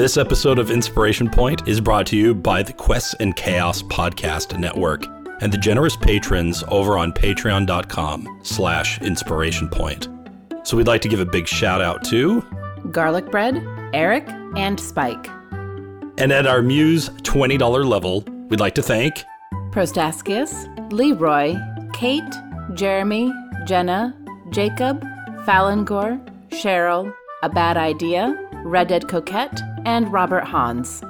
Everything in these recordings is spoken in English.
This episode of Inspiration Point is brought to you by the Quests and Chaos Podcast Network and the generous patrons over on patreon.com slash inspiration point. So we'd like to give a big shout out to Garlic Bread, Eric, and Spike. And at our Muse $20 level, we'd like to thank Prostaskius, Leroy, Kate, Jeremy, Jenna, Jacob, Falangor, Cheryl, A Bad Idea, Red Dead Coquette, and Robert Hans.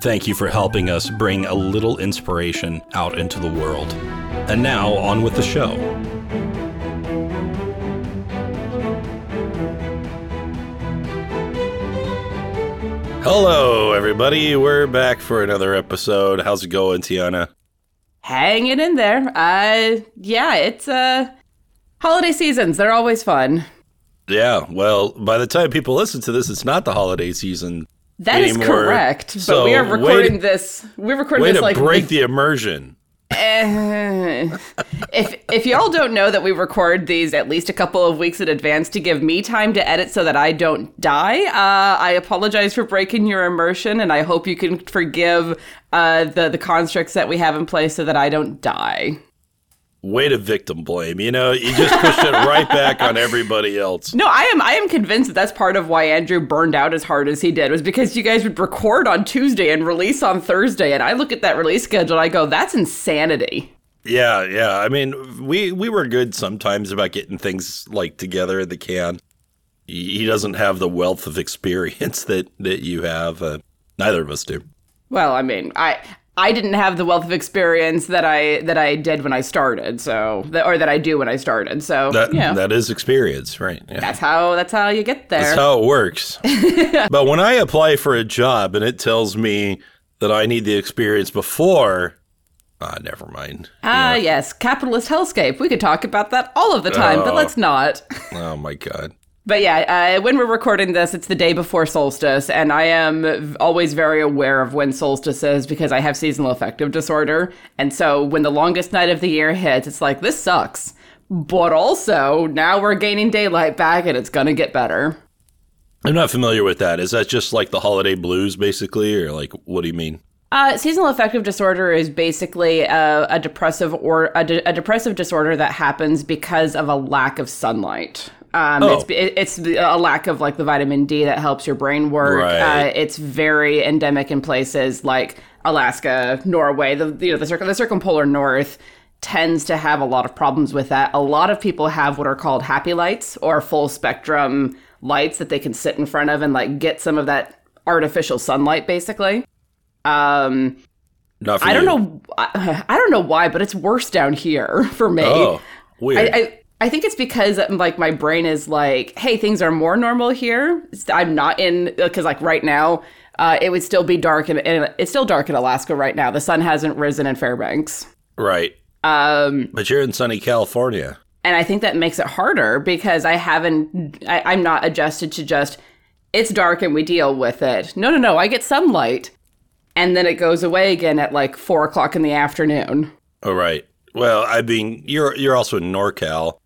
Thank you for helping us bring a little inspiration out into the world. And now, on with the show. Hello, everybody. We're back for another episode. How's it going, Tiana? Hanging in there. Uh, yeah, it's uh, holiday seasons. They're always fun. Yeah, well, by the time people listen to this, it's not the holiday season. That is anymore. correct. But So, we are recording to- this. We're recording Way this to like break the immersion. Eh. if if y'all don't know that we record these at least a couple of weeks in advance to give me time to edit so that I don't die, uh, I apologize for breaking your immersion, and I hope you can forgive uh, the the constructs that we have in place so that I don't die. Way to victim blame. You know, you just pushed it right back on everybody else. No, I am I am convinced that that's part of why Andrew burned out as hard as he did was because you guys would record on Tuesday and release on Thursday, and I look at that release schedule, and I go, that's insanity. Yeah, yeah. I mean, we we were good sometimes about getting things like together in the can. He doesn't have the wealth of experience that that you have. Uh, neither of us do. Well, I mean, I I didn't have the wealth of experience that I that I did when I started, so that, or that I do when I started. So That yeah, that is experience, right? Yeah. that's how that's how you get there. That's how it works. but when I apply for a job and it tells me that I need the experience before, ah, never mind. Ah, yes, capitalist hellscape. We could talk about that all of the time, but Oh. let's not. Oh my god. But yeah, uh, when we're recording this, it's the day before solstice, and I am always very aware of when solstice is because I have seasonal affective disorder. And so when the longest night of the year hits, it's like, this sucks. But also, now we're gaining daylight back, and it's gonna get better. I'm not familiar with that. Is that just like the holiday blues, basically, or like what do you mean? Uh, seasonal affective disorder is basically a, a depressive or a, de- a depressive disorder that happens because of a lack of sunlight. Um, Oh. it's, it's a lack of like the vitamin D that helps your brain work. Right. Uh, it's very endemic in places like Alaska, Norway, the you know the, circum- the circumpolar north tends to have a lot of problems with that. A lot of people have what are called happy lights or full spectrum lights that they can sit in front of and like get some of that artificial sunlight basically. Um, Not for I don't you. know. I, I don't know why, but it's worse down here for me. Oh, weird. I, I I think it's because like my brain is like, hey, things are more normal here. I'm not in because like right now, uh, it would still be dark and it's still dark in Alaska right now. The sun hasn't risen in Fairbanks. right. Um, But you're in sunny California. and I think that makes it harder because I haven't. I, I'm not adjusted to just it's dark and we deal with it. No, no, no. I get sunlight, and then it goes away again at like four o'clock in the afternoon. Oh, right. Well, I mean, you're you're also in NorCal,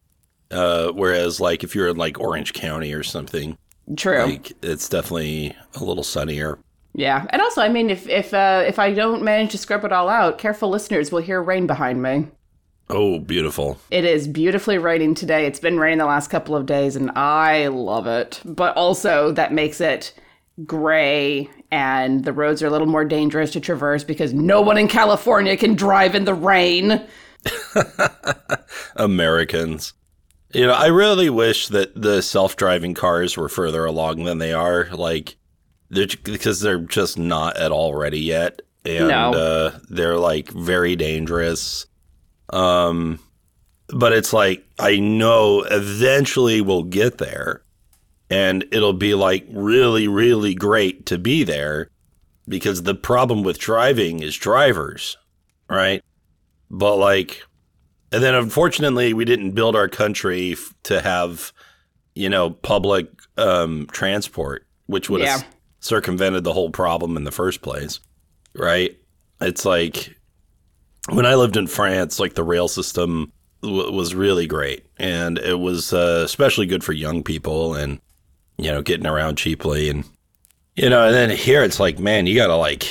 uh, whereas like if you're in like Orange County or something, True. like it's definitely a little sunnier. Yeah, and also, I mean, if if uh, if I don't manage to scrub it all out, careful listeners will hear rain behind me. Oh, beautiful. It is beautifully raining today. It's been raining the last couple of days, and I love it. But also, that makes it gray, and the roads are a little more dangerous to traverse because no one in California can drive in the rain. Americans. You know, I really wish that the self-driving cars were further along than they are. Like, they're, because they're just not at all ready yet, and No. uh, they're like very dangerous. Um, but it's like I know eventually we'll get there, and it'll be like really, really great to be there, because the problem with driving is drivers, right? But like, and then unfortunately, we didn't build our country f- to have, you know, public um, transport, which would have Yeah. circumvented the whole problem in the first place, right? It's like when I lived in France, like the rail system w- was really great, and it was uh, especially good for young people and you know getting around cheaply and You know, and then here it's like, man, you got to like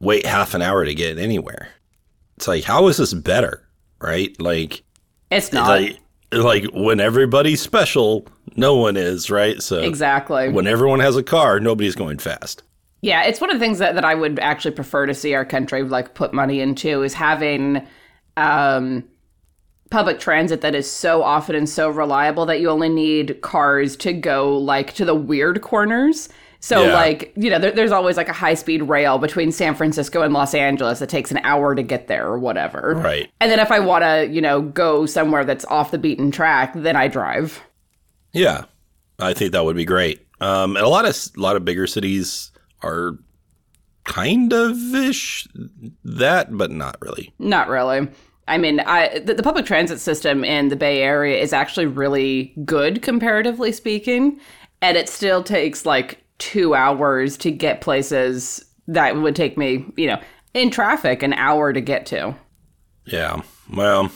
wait half an hour to get anywhere. It's like, how is this better? Right? Like, It's not. like, like when everybody's special, no one is, right? So exactly. when everyone has a car, nobody's going fast. Yeah, it's one of the things that, that I would actually prefer to see our country like put money into is having um, public transit that is so often and so reliable that you only need cars to go like to the weird corners. So Yeah. like you know, there, there's always like a high speed rail between San Francisco and Los Angeles that takes an hour to get there or whatever. Right. And then if I want to you know go somewhere that's off the beaten track, then I drive. Yeah, I think that would be great. Um, and a lot of a lot of bigger cities are kind of ish that, but not really. Not really. I mean, I the, the public transit system in the Bay Area is actually really good comparatively speaking, and it still takes like two hours to get places that would take me, you know, in traffic an hour to get to. Yeah. Well.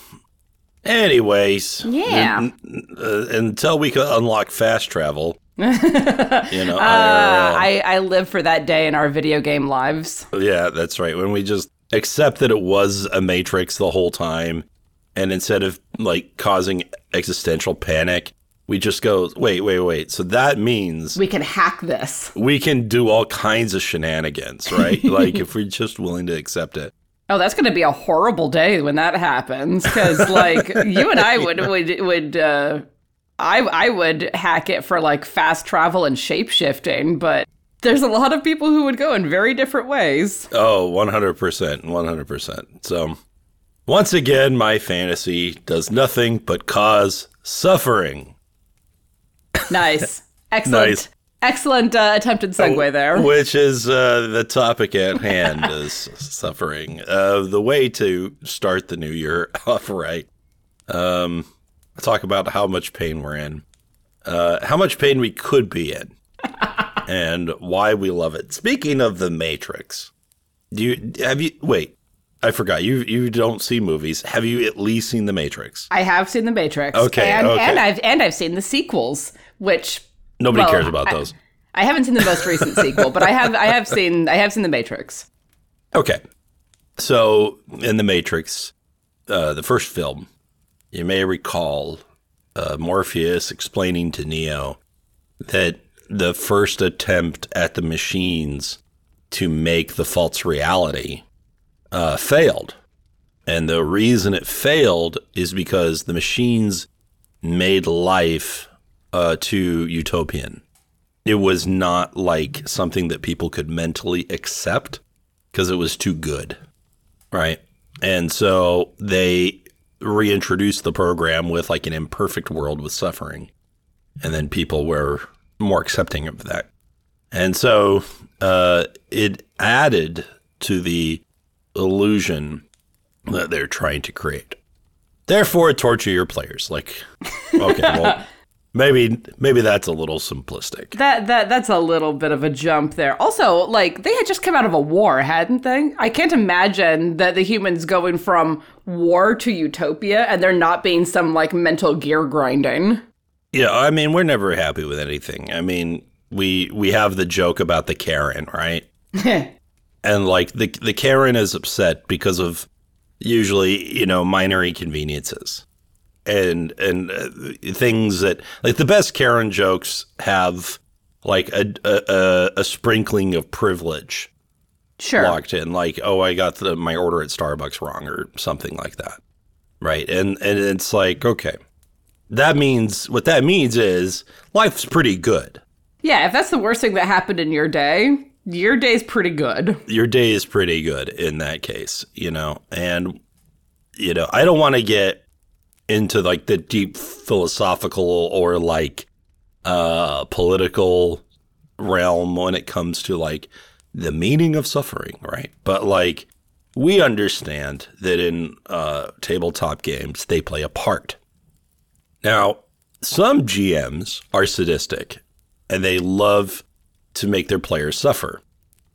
Anyways. Yeah. n- n- uh, until we could unlock fast travel. you know. Uh, I I live for that day in our video game lives. Yeah, that's right. When we just accept that it was a matrix the whole time, and instead of like causing existential panic, we just go, wait, wait, wait. So that means We can hack this. we can do all kinds of shenanigans, right? like if we're just willing to accept it. Oh, that's going to be a horrible day when that happens because, like, you and I would would would uh, I I would hack it for like fast travel and shape shifting, but there's a lot of people who would go in very different ways. Oh, 100%. 100%. So once again, my fantasy does nothing but cause suffering. Nice, excellent, Nice. excellent uh, attempted segue there. Which is uh, the topic at hand is suffering. Uh, the way to start the new year off right. Um, talk about how much pain we're in, uh, how much pain we could be in, and why we love it. Speaking of the Matrix, do you have you wait? I forgot you. You don't see movies. Have you at least seen the Matrix? I have seen the Matrix, Okay, and okay. and I've and I've seen the sequels, which Nobody Well, cares about I- those. I haven't seen the most recent sequel, but I have I have seen I have seen the Matrix. Okay. So in The Matrix, uh, the first film, you may recall uh, Morpheus explaining to Neo that the first attempt at the machines to make the false reality uh, failed. And the reason it failed is because the machines made life uh, too utopian. It was not like something that people could mentally accept because it was too good. Right. And so they reintroduced the program with like an imperfect world with suffering. And then people were more accepting of that. And so uh, it added to the illusion that they're trying to create. Therefore, torture your players. Like, okay, well, maybe maybe that's a little simplistic. That that that's a little bit of a jump there. Also, like they had just come out of a war, hadn't they? I can't imagine that the humans going from war to utopia and there not being some like mental gear grinding. Yeah, I mean, we're never happy with anything. I mean, we we have the joke about the Karen, right? and like the the Karen is upset because of usually you know minor inconveniences and and uh, things that like the best Karen jokes have like a a, a, sprinkling of privilege sure. locked in like oh i got the, my order at starbucks wrong or something like that right and and it's like okay that means what that means is life's pretty good Yeah, if that's the worst thing that happened in your day, your day's pretty good. your day is pretty good in that case you know and you know i don't want to get into like the deep philosophical or like uh political realm when it comes to like the meaning of suffering right but like we understand that in uh tabletop games they play a part now some gms are sadistic and they love to make their players suffer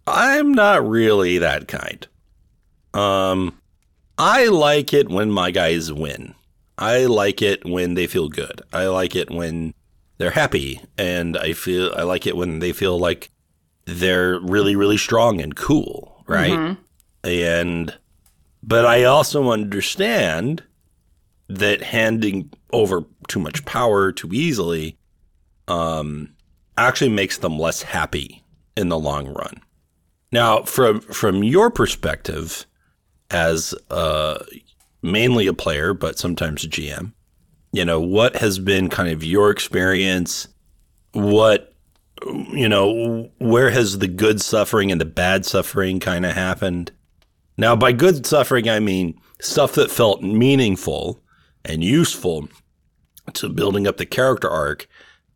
I'm not really that kind. Um, I like it when my guys win. I like it when they feel good. I like it when they're happy, and I feel I like it when they feel like they're really, really strong and cool, right? And, but I also understand that handing over too much power too easily um, actually makes them less happy in the long run. Now, from from your perspective, as uh, mainly a player, but sometimes a GM, you know, what has been kind of your experience? What you know, where has the good suffering and the bad suffering kind of happened? Now, by good suffering, I mean stuff that felt meaningful and useful to building up the character arc,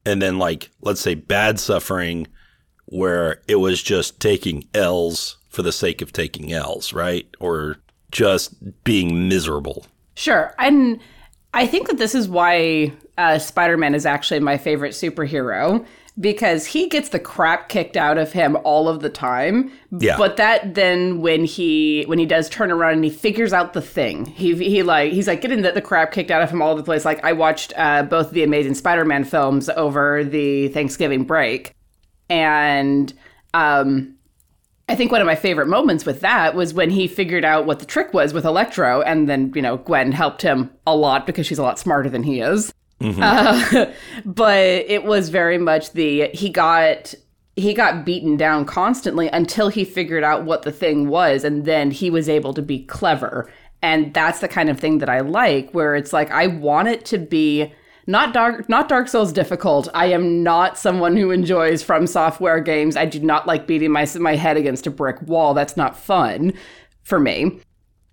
and then like let's say bad suffering, where it was just taking L's for the sake of taking L's, right? Or just being miserable. Sure. And I think that this is why uh, Spider Man is actually my favorite superhero because he gets the crap kicked out of him all of the time. Yeah. But that then when he when he does turn around and he figures out the thing, he he like he's like getting the, the crap kicked out of him all over the place. Like I watched uh, both the Amazing Spider Man films over the Thanksgiving break, and um, I think one of my favorite moments with that was when he figured out what the trick was with Electro, and then you know Gwen helped him a lot because she's a lot smarter than he is. Uh, but it was very much the he got he got beaten down constantly until he figured out what the thing was, and then he was able to be clever. And that's the kind of thing that I like, where it's like I want it to be not dark not dark souls difficult. I am not someone who enjoys FromSoftware games. I do not like beating my, my head against a brick wall. That's not fun for me.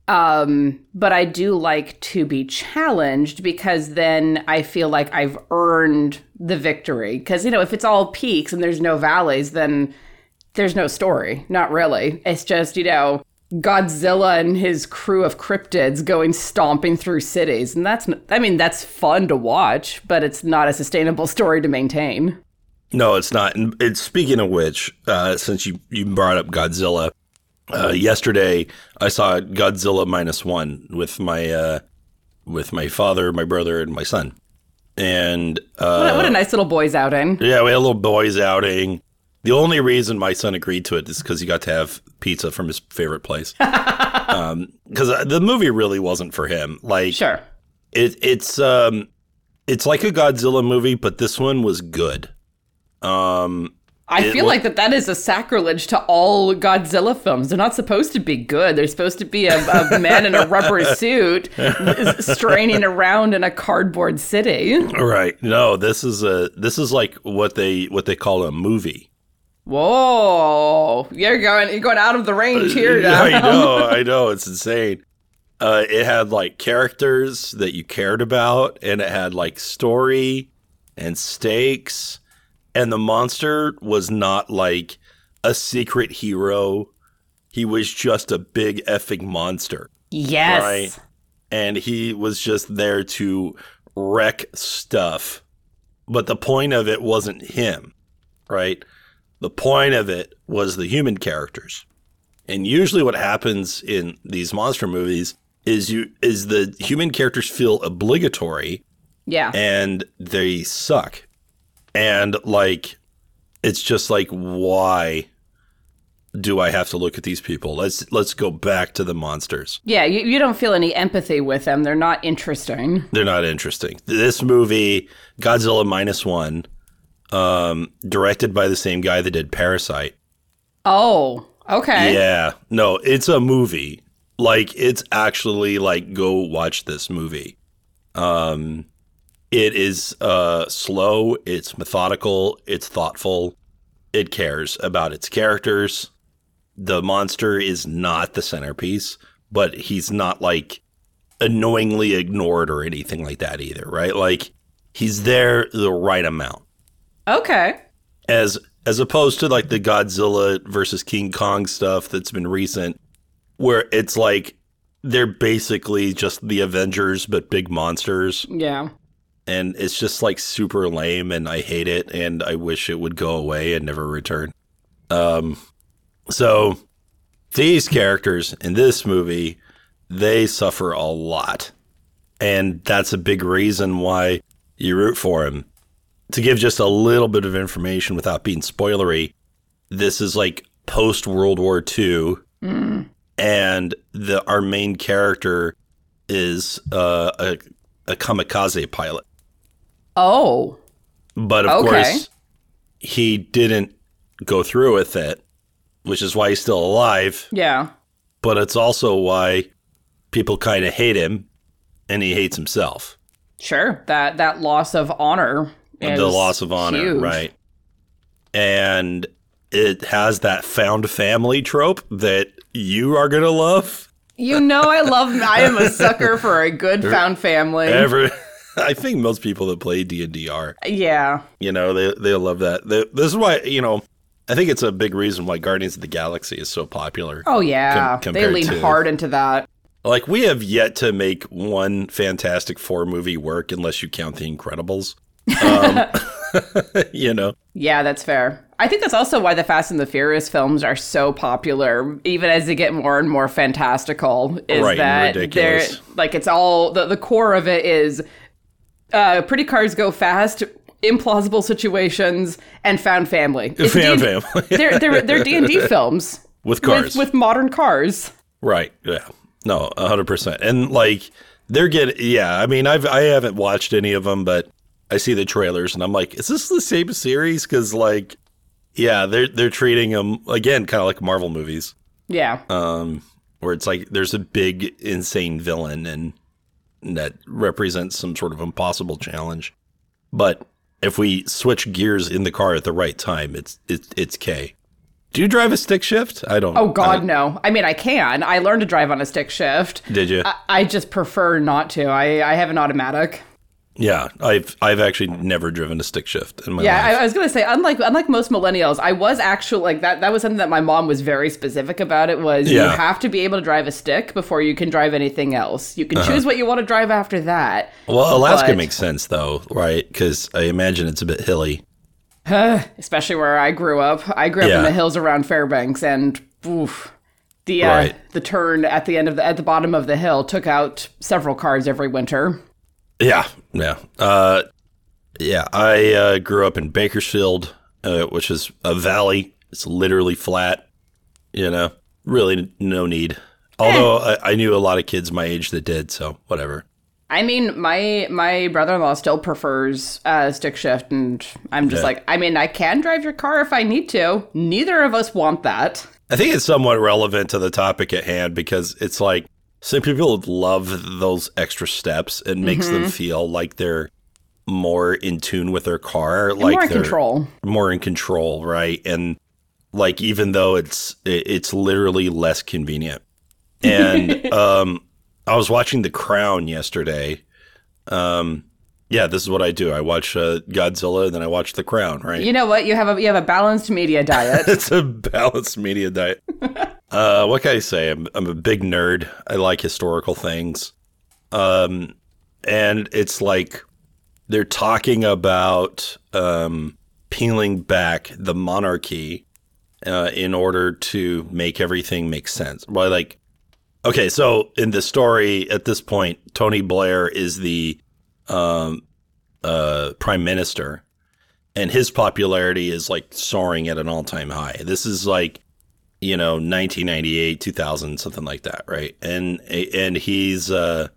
Um but i do like to be challenged because then i feel like i've earned the victory. Because you know if it's all peaks and there's no valleys then there's no story. Not really. It's just you know Godzilla and his crew of cryptids going stomping through cities. And that's, I mean, that's fun to watch, but it's not a sustainable story to maintain. No, it's not. And it's speaking of which, uh, since you, you brought up Godzilla, uh, yesterday I saw Godzilla minus one with my uh, with my father, my brother, and my son. And uh, What a, what a nice little boys outing. yeah, we had a little boys outing. The only reason my son agreed to it is because he got to have pizza from his favorite place. Because the movie really wasn't for him. Like Sure. it, it's um, it's like a Godzilla movie, but this one was good. Um, I feel wa- like that that is a sacrilege to all Godzilla films. They're not supposed to be good. They're supposed to be a, a man in a rubber suit straining around in a cardboard city. right? No, this is a this is like what they what they call a movie. Whoa, you're going you're going out of the range here. Now. I know, I know, it's insane. Uh, it had like characters that you cared about, and it had like story and stakes, and the monster was not like a secret hero. He was just a big effing monster, Yes. Right. and he was just there to wreck stuff. But the point of it wasn't him, right? The point of it was the human characters. And usually what happens in these monster movies is you is the human characters feel obligatory Yeah. and they suck. And like it's just like why do I have to look at these people? Let's let's go back to the monsters. Yeah, you, you don't feel any empathy with them. They're not interesting. They're not interesting. This movie, Godzilla minus one, um, directed by the same guy that did Parasite. Oh, okay. Yeah, no, it's a movie. Like it's actually like go watch this movie. Um, it is uh slow. It's methodical. It's thoughtful. It cares about its characters. The monster is not the centerpiece, but he's not like annoyingly ignored or anything like that either, right? Like he's there the right amount Okay. as as opposed to like the Godzilla versus King Kong stuff that's been recent, where it's like they're basically just the Avengers but big monsters, Yeah. and it's just like super lame, and I hate it, and I wish it would go away and never return. Um, so these characters in this movie, they suffer a lot, and that's a big reason why you root for him to give just a little bit of information without being spoilery, this is like post World War II, and the our main character is uh, a a kamikaze pilot, Oh, but of Okay. course he didn't go through with it, which is why he's still alive. yeah. But it's also why people kind of hate him, and he hates himself. Sure. That that loss of honor. The loss of honor, huge. right? And it has that found family trope that you are gonna love. You know I love I am a sucker for a good found family. Ever, I think most people that play D and D are. yeah. You know, they they love that. They, this is why you know. I think it's a big reason why Guardians of the Galaxy is so popular. Oh yeah. Com- they lean to- hard into that. Like we have yet to make one Fantastic Four movie work, unless you count The Incredibles. Um, you know, Yeah, that's fair. I think that's also why the Fast and the Furious films are so popular, even as they get more and more fantastical. Is Right, that they're like it's all the the core of it is uh, pretty cars go fast, implausible situations, and found family. It's Found D&D family. they're they're they're D and D films with cars. with with modern cars. Right. Yeah. No, hundred percent. And like they're getting. Yeah. I mean, I've I haven't watched any of them, but I see the trailers and I'm like, is this the same series? Because like, yeah, they're they're treating them again, kind of like Marvel movies, Yeah. um, where it's like there's a big insane villain and that represents some sort of impossible challenge. But if we switch gears in the car at the right time, it's it's it's K. Do you drive a stick shift? I don't. Oh I God, don't- no! I mean, I can. I learned to drive on a stick shift. Did you? I, I just prefer not to. I, I have an automatic. Yeah, I've I've actually never driven a stick shift in my life. Yeah, I. I was gonna say, unlike unlike most millennials, I was actually like that. That was something that my mom was very specific about. It was you have to be able to drive a stick before you can drive anything else. You can Uh-huh. choose what you want to drive after that. well, Alaska but- makes sense though, right? Because I imagine it's a bit hilly. especially where I grew up. I grew up Yeah. in the hills around Fairbanks, and oof, the uh, Right. the turn at the end of the at the bottom of the hill took out several cars every winter. Yeah, yeah, uh, yeah. I uh, grew up in Bakersfield, uh, which is a valley. It's literally flat. You know, really no need. Although I, I knew a lot of kids my age that did, so whatever. I mean, my my brother in law still prefers uh, stick shift, and I'm just Yeah. like, I mean, I can drive your car if I need to. Neither of us want that. I think it's somewhat relevant to the topic at hand because it's like some people love those extra steps. It makes them feel like they're more in tune with their car, like More in control. more in control, right? And like even though it's it's literally less convenient. And um, I was watching The Crown yesterday. Um, yeah, this is what I do. I watch uh, Godzilla, and then I watch The Crown, right? You know what? You have a you have a balanced media diet. it's a balanced media diet. uh, what can I say? I'm, I'm a big nerd. I like historical things. Um, and it's like they're talking about um, peeling back the monarchy uh, in order to make everything make sense. Well, like, okay, so in the story at this point, Tony Blair is the um, uh, prime minister and his popularity is like soaring at an all-time high. This is like you know 1998, 2000, something like that, right? And and he's uh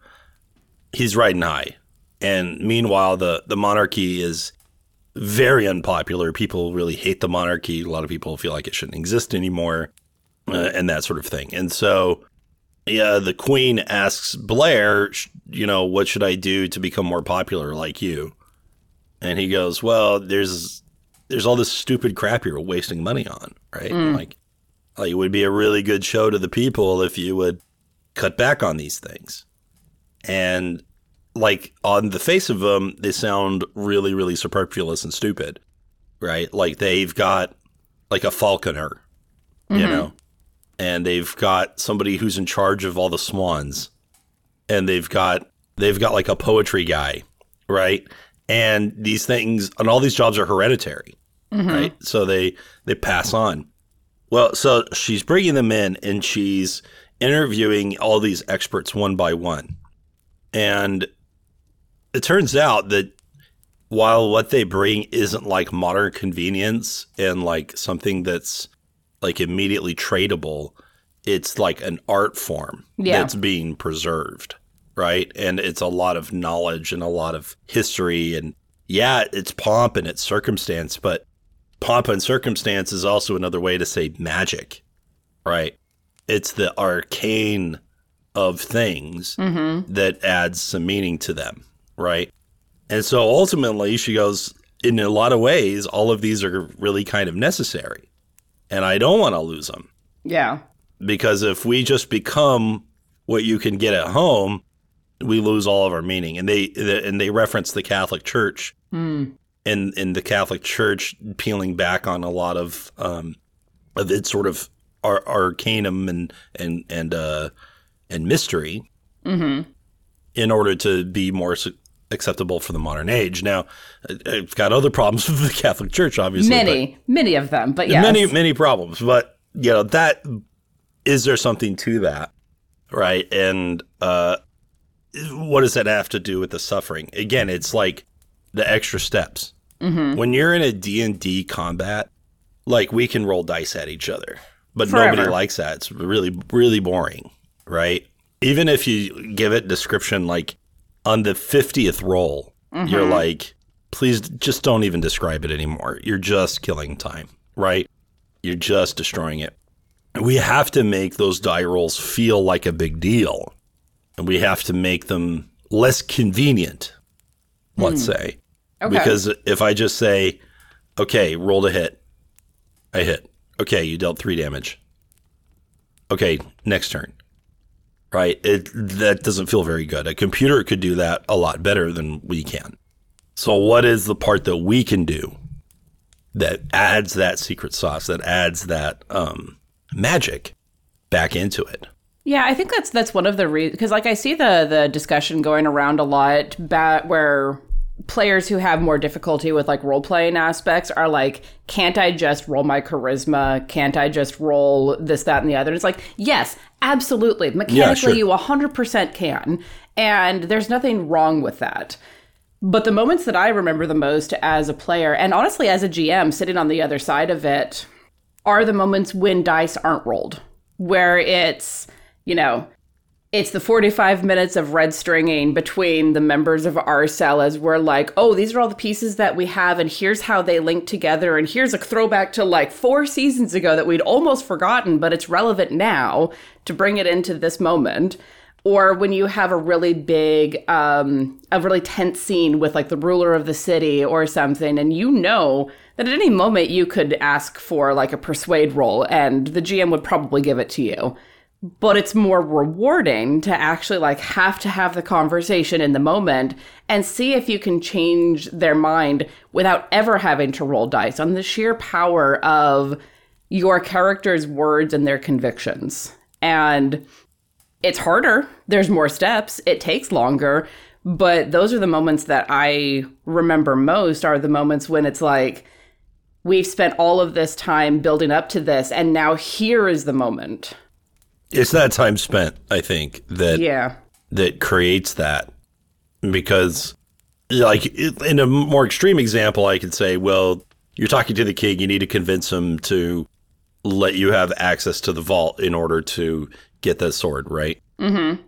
he's riding high. And meanwhile the the monarchy is very unpopular. People really hate the monarchy. A lot of people feel like it shouldn't exist anymore uh, and that sort of thing. And so yeah, the queen asks Blair, you know, what should I do to become more popular like you? And he goes, "Well, there's there's all this stupid crap you're wasting money on, right? Mm. Like, like it would be a really good show to the people if you would cut back on these things." And like on the face of them, they sound really, really superfluous and stupid, right? Like they've got like a falconer, you mm-hmm. know, and they've got somebody who's in charge of all the swans, and they've got they've got like a poetry guy, right? And these things and all these jobs are hereditary, mm-hmm. right? So they they pass on. Well, so she's bringing them in and she's interviewing all these experts one by one. And it turns out that while what they bring isn't like modern convenience and like something that's like immediately tradable, it's like an art form Yeah. that's being preserved, right? And it's a lot of knowledge and a lot of history and yeah, it's pomp and it's circumstance, but pomp and circumstance is also another way to say magic, right? It's the arcane of things mm-hmm. that adds some meaning to them, right? And so ultimately, she goes, in a lot of ways, all of these are really kind of necessary. And I don't want to lose them Yeah. because if we just become what you can get at home, we lose all of our meaning. And they and they reference the Catholic Church, and in the Catholic Church peeling back on a lot of um, of its sort of ar- arcanum and and and uh, and mystery, in order to be more su- acceptable for the modern age. Now, it- it's got other problems with the Catholic Church, obviously. Many, many of them, but yes. many many problems but you know that is there something to that right and uh what does that have to do with the suffering again it's like the extra steps Mm-hmm. when you're in a d&d combat like we can roll dice at each other but Forever. nobody likes that it's really really boring right even if you give it description like on the 50th roll Mm-hmm. you're like please just don't even describe it anymore you're just killing time right you're just destroying it. We have to make those die rolls feel like a big deal. And we have to make them less convenient, let's say. Hmm. Okay. Because if I just say, okay, roll a hit, I hit. Okay, you dealt three damage. Okay, next turn. Right? It that doesn't feel very good. A computer could do that a lot better than we can. So what is the part that we can do that adds that secret sauce, that adds that um, magic back into it. Yeah, I think that's that's one of the reasons because like I see the the discussion going around a lot where players who have more difficulty with like role playing aspects are like, can't I just roll my charisma? Can't I just roll this, that, and the other? And it's like, yes, absolutely. Mechanically, sure. you 100% can. And there's nothing wrong with that. But the moments that I remember the most as a player, and honestly as a GM sitting on the other side of it, are the moments when dice aren't rolled, where it's, you know, it's the 45 minutes of red stringing between the members of our cell as we're like, oh, these are all the pieces that we have, and here's how they link together, and here's a throwback to like four seasons ago that we'd almost forgotten, but it's relevant now to bring it into this moment. Or when you have a really big, um, a really tense scene with like the ruler of the city or something, and you know that at any moment you could ask for like a persuade roll, and the GM would probably give it to you but it's more rewarding to actually like have to have the conversation in the moment and see if you can change their mind without ever having to roll dice on the sheer power of your character's words and their convictions. And it's harder. There's more steps. It takes longer, but those are the moments that I remember most are the moments when it's like we've spent all of this time building up to this and now here is the moment. It's that time spent, I think, that Yeah. that creates that because like in a more extreme example i could say well you're talking to the king you need to convince him to let you have access to the vault in order to get that sword right? Mm-hmm.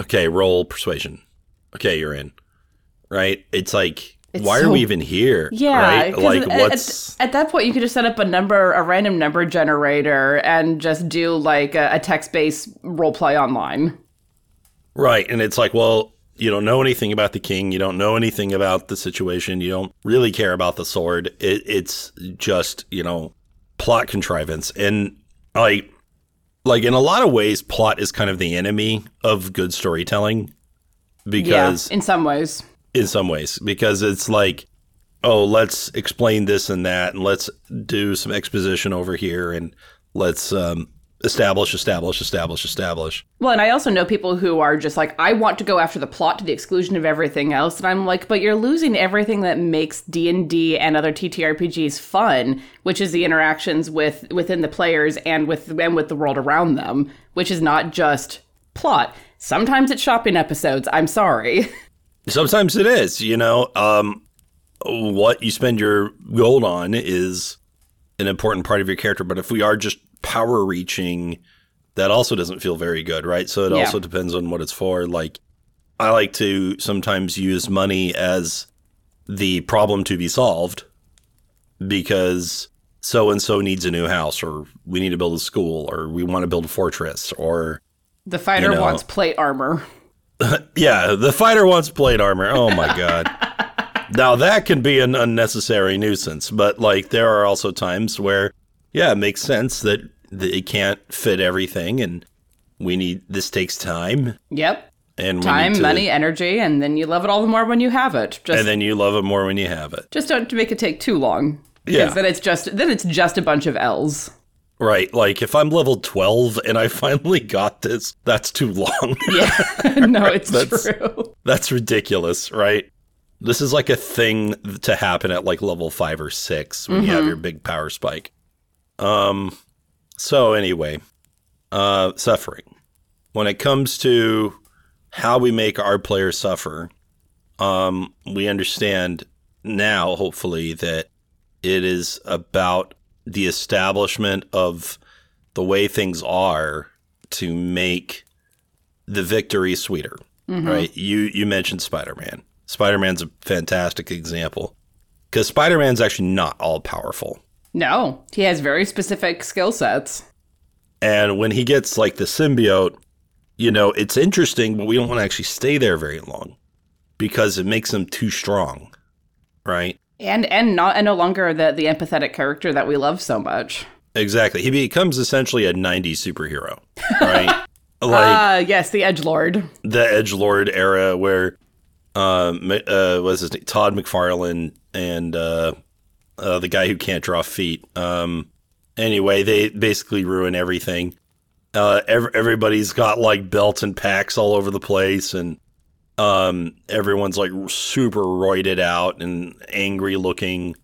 Okay roll persuasion. Okay you're in right? It's like why are we even here Yeah, right like at- at- at, that point you could just set up a number, a random number generator, and just do like a, a text-based role play online. Right. And it's like, well, you don't know anything about the king. You don't know anything about the situation. You don't really care about the sword. It, it's just, you know, plot contrivance. And like, like in a lot of ways, plot is kind of the enemy of good storytelling because yeah, in some ways. In some ways because it's like oh let's explain this and that and let's do some exposition over here and let's um, establish establish establish establish Well, and I also know people who are just like, I want to go after the plot to the exclusion of everything else, and I'm like, but you're losing everything that makes D and D and other TTRPGs fun, which is the interactions with within the players and with and with the world around them, which is not just plot. Sometimes it's shopping episodes. I'm sorry. Sometimes it is, you know. Um, what you spend your gold on is an important part of your character. But if we are just power reaching, that also doesn't feel very good, right? So it Yeah. also depends on what it's for. Like, I like to sometimes use money as the problem to be solved because so and so needs a new house, or we need to build a school, or we want to build a fortress, or The fighter You know. wants plate armor. yeah, the fighter wants plate armor. Oh my god. now that can be an unnecessary nuisance, but like there are also times where yeah, it makes sense that, it can't fit everything and we need this takes time Yep. and Time, to, money, energy, and then you love it all the more when you have it. Just and then you love it more when you have it. just don't make it take too long. Yeah. Then it's just then it's just a bunch of L's. Right. Like if I'm level 12 and I finally got this, that's too long. Yeah. no, it's That's- true. That's ridiculous, right? This is like a thing to happen at like level five or six when you have your big power spike. Um, so anyway, uh, suffering. When it comes to how we make our players suffer, um, we understand now, hopefully, that it is about the establishment of the way things are to make the victory sweeter mm-hmm. right? You you mentioned Spider Man. Spider Man's a fantastic example because Spider Man's actually not all powerful, No, he has very specific skill sets. and when he gets like the symbiote, you know, it's interesting, but we don't want to actually stay there very long because it makes him too strong, right? And and not and no longer the the empathetic character that we love so much. Exactly. He becomes essentially a '90s superhero, right? like Ah, yes, the Edge Lord. the edge lord era where um uh was his name? Todd McFarlane and uh, uh the guy who can't draw feet um anyway they basically ruin everything uh ev- everybody's got like belts and packs all over the place and um everyone's like super roided out and angry looking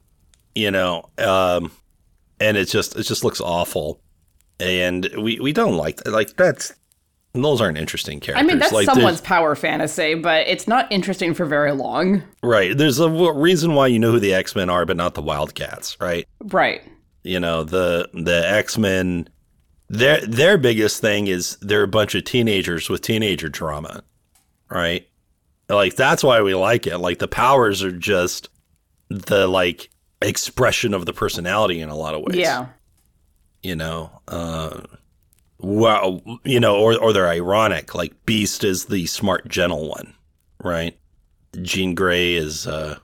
you know um and it just it just looks awful and we we don't like that like that's those aren't interesting characters. I mean, that's like, someone's power fantasy, but it's not interesting for very long. Right. There's a reason why you know who the X Men are, but not the Wildcats, right? Right. You know the the X Men. Their their biggest thing is they're a bunch of teenagers with teenager drama, right? Like that's why we like it. Like the powers are just the like expression of the personality in a lot of ways. Yeah. You know. Uh, well, you know, or or they're ironic. Like Beast is the smart, gentle one, right? Jean Grey is uh,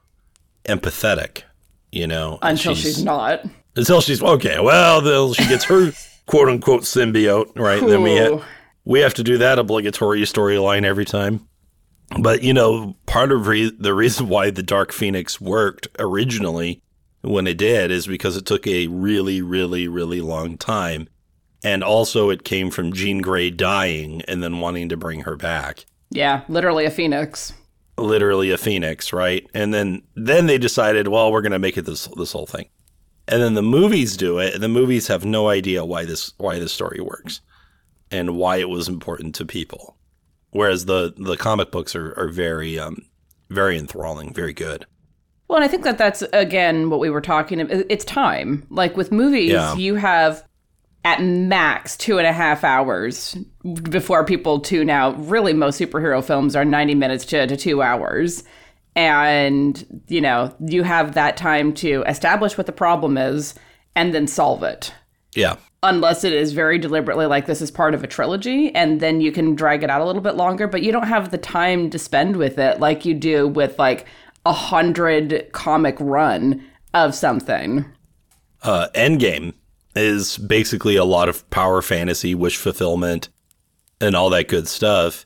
empathetic, you know, Until she's, not. until she's okay. Well, then she gets her quote unquote symbiote, right? Then we ha- we have to do that obligatory storyline every time. But you know, part of re- the reason why the Dark Phoenix worked originally when it did is because it took a really, really, really long time, and also it came from Jean Grey dying and then wanting to bring her back Yeah, literally a phoenix. literally a phoenix, right? And then then they decided, well, we're going to make it this this whole thing. And then the movies do it, and the movies have no idea why this why this story works and why it was important to people. Whereas the the comic books are are very um very enthralling, very good. Well, and I think that that's again what we were talking about. It's time. Like with movies, Yeah. you have at max two and a half hours before people tune out. Really, most superhero films are 90 minutes to, to two hours. And, you know, you have that time to establish what the problem is and then solve it. Yeah. Unless it is very deliberately like this is part of a trilogy, and then you can drag it out a little bit longer, but you don't have the time to spend with it like you do with like a hundred comic run of something. Uh Endgame is basically a lot of power fantasy, wish fulfillment, and all that good stuff.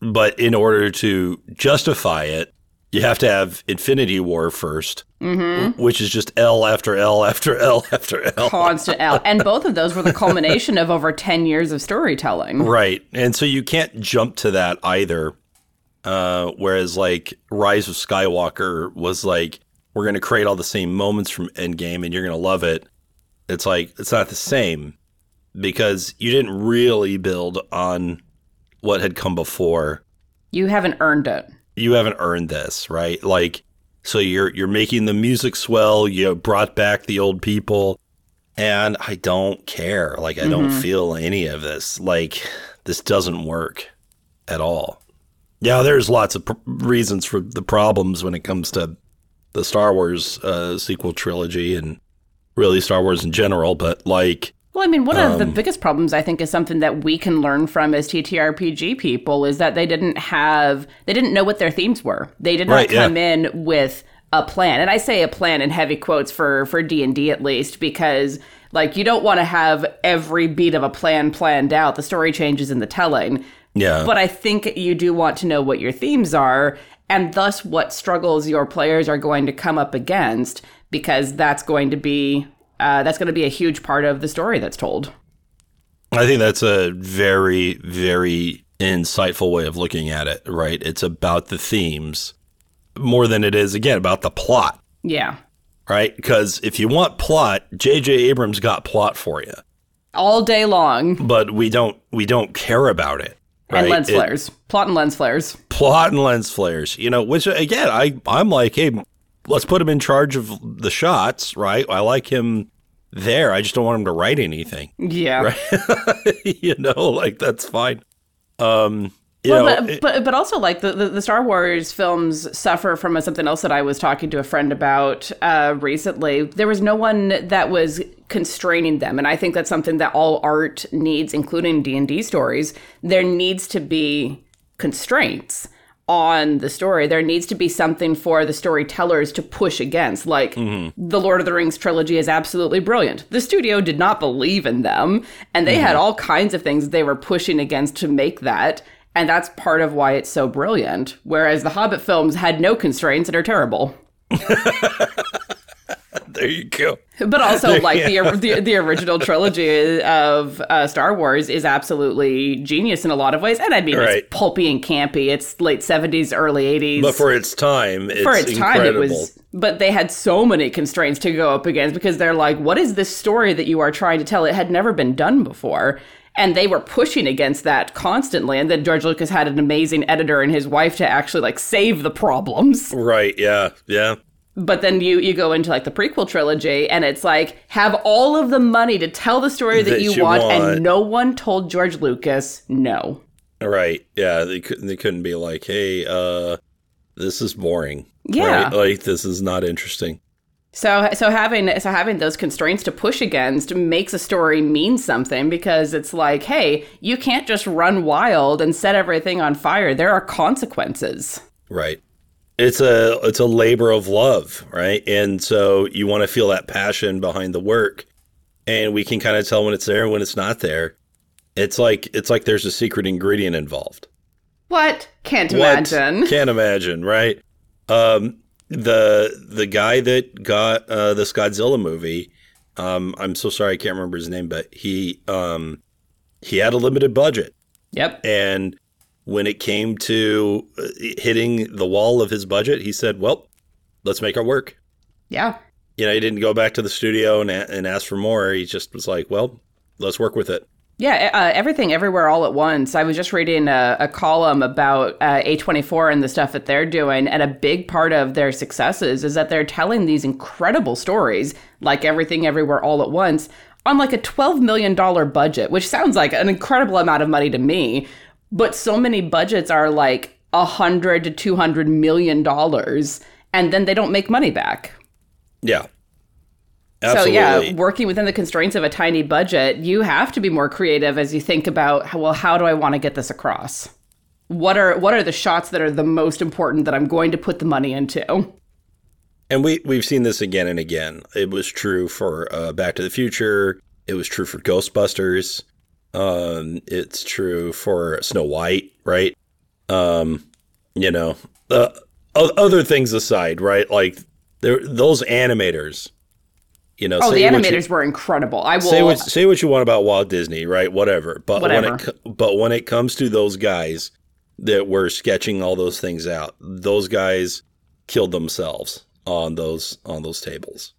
But in order to justify it, you have to have Infinity War 1st which is just L after L after L after L. Constant L. And both of those were the culmination of over 10 years of storytelling. Right. And so you can't jump to that either. Uh, whereas, like, Rise of Skywalker was like, we're going to create all the same moments from Endgame and you're going to love it. It's like, it's not the same because you didn't really build on what had come before. You haven't earned it. You haven't earned this, right? Like, So you're you're making the music swell. You brought back the old people, and I don't care. Like I don't feel any of this. Like this doesn't work at all. Yeah, there's lots of pr- reasons for the problems when it comes to the Star Wars uh, sequel trilogy and really Star Wars in general. But like, Well, I mean, one of Um, the biggest problems I think is something that we can learn from as TTRPG people is that they didn't have, they didn't know what their themes were. They did not Right, yeah. come in with a plan, and I say a plan in heavy quotes for for D and D at least because like you don't want to have every beat of a plan planned out. The story changes in the telling. yeah, But I think you do want to know what your themes are and thus what struggles your players are going to come up against because that's going to be uh, that's going to be a huge part of the story that's told. I think that's a very, very insightful way of looking at it, right? It's about the themes more than it is, again, about the plot, Yeah. right? Because if you want plot, J.J. Abrams got plot for you, All day long. but we don't we don't care about it. Right? And lens It- flares. Plot and lens flares. plot and lens flares, you know, which again, I I'm like, hey, let's put him in charge of the shots, right? I like him there. I just don't want him to write anything, Yeah. you know, like that's fine. Um, you Well, know, but, it- but but also like the, the, the Star Wars films suffer from a, something else that I was talking to a friend about uh, recently. There was no one that was constraining them, and I think that's something that all art needs, including D and D stories. There needs to be constraints on the story. There needs to be something for the storytellers to push against. Like mm-hmm. the Lord of the Rings trilogy is absolutely brilliant. The studio did not believe in them, and they had mm-hmm. all kinds of things they were pushing against to make that. And that's part of why it's so brilliant. Whereas the Hobbit films had no constraints and are terrible. there you go. But also, like the, the the original trilogy of uh, Star Wars is absolutely genius in a lot of ways. And I mean, Right. it's pulpy and campy. It's late seventies, early eighties. But for its time, it's for its time it was but they had so many constraints to go up against because they're like what is this story that you are trying to tell it had never been done before and they were pushing against that constantly and then george lucas had an amazing editor and his wife to actually like save the problems right. Yeah. Yeah. But then you you go into like the prequel trilogy and it's like have all of the money to tell the story that, That you, you want, want. and no one told george lucas no Right. Yeah. They couldn't. They couldn't be like, hey, uh, this is boring. Yeah. Right? Like this is not interesting. So so having so having those constraints to push against makes a story mean something because it's like, hey, you can't just run wild and set everything on fire. There are consequences. Right. It's a it's a labor of love, right? And so you want to feel that passion behind the work, and we can kind of tell when it's there and when it's not there. It's like it's like there's a secret ingredient involved. What? Can't What? imagine. Can't imagine, right? Um, the the guy that got uh, this Godzilla movie, um, I'm so sorry I can't remember his name, but he um, he had a limited budget, Yep. and when it came to uh, hitting the wall of his budget, he said, "Well, let's make our work." Yeah. You know, he didn't go back to the studio and, and ask for more. He just was like, "Well, let's work with it." Yeah, uh, everything everywhere all at once. I was just reading a, a column about uh, A24 and the stuff that they're doing, and a big part of their successes is that they're telling these incredible stories, like everything everywhere all at once, on like a $12 million budget, which sounds like an incredible amount of money to me. But so many budgets are like a hundred to two hundred million dollars, and then they don't make money back. Yeah, So yeah, working within the constraints of a tiny budget, you have to be more creative as you think about how, well, how do I want to get this across? What are what are the shots that are the most important that I'm going to put the money into? And we we've seen this again and again. It was true for uh, Back to the Future. It was true for Ghostbusters. Um, it's true for Snow White, right? Um, you know, uh, other things aside, right? Like those animators. You know, Oh, the what you- animators were incredible. I will. say what say what you want about Walt Disney, right? Whatever. But when it but when it comes to those guys that were sketching all those things out, those guys killed themselves on those on those tables.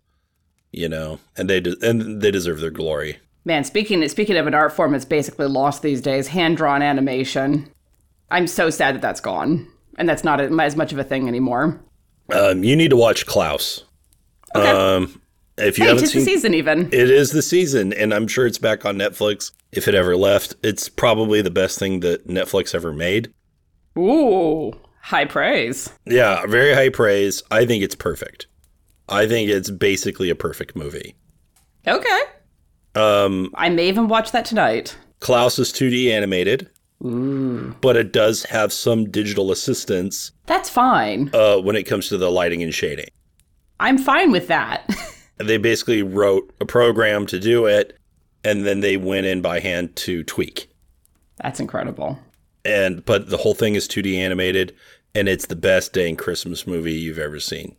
You know, and they de- and they deserve their glory. Man, speaking speaking of an art form that's basically lost these days, hand drawn animation. I'm so sad that that's gone, and that's not as much of a thing anymore. Um, you need to watch Klaus. Okay. Um, if you hey, haven't tis the seen, season even. it is the season, and I'm sure it's back on Netflix. If it ever left, it's probably the best thing that Netflix ever made. Ooh, high praise. Yeah, very high praise. I think it's perfect. I think it's basically a perfect movie. Okay. Um, I may even watch that tonight. Klaus is 2D animated, but it does have some digital assistance That's fine. uh, when it comes to the lighting and shading. I'm fine with that. They basically wrote a program to do it, and then they went in by hand to tweak. That's incredible. And but the whole thing is 2D animated, and it's the best dang Christmas movie you've ever seen.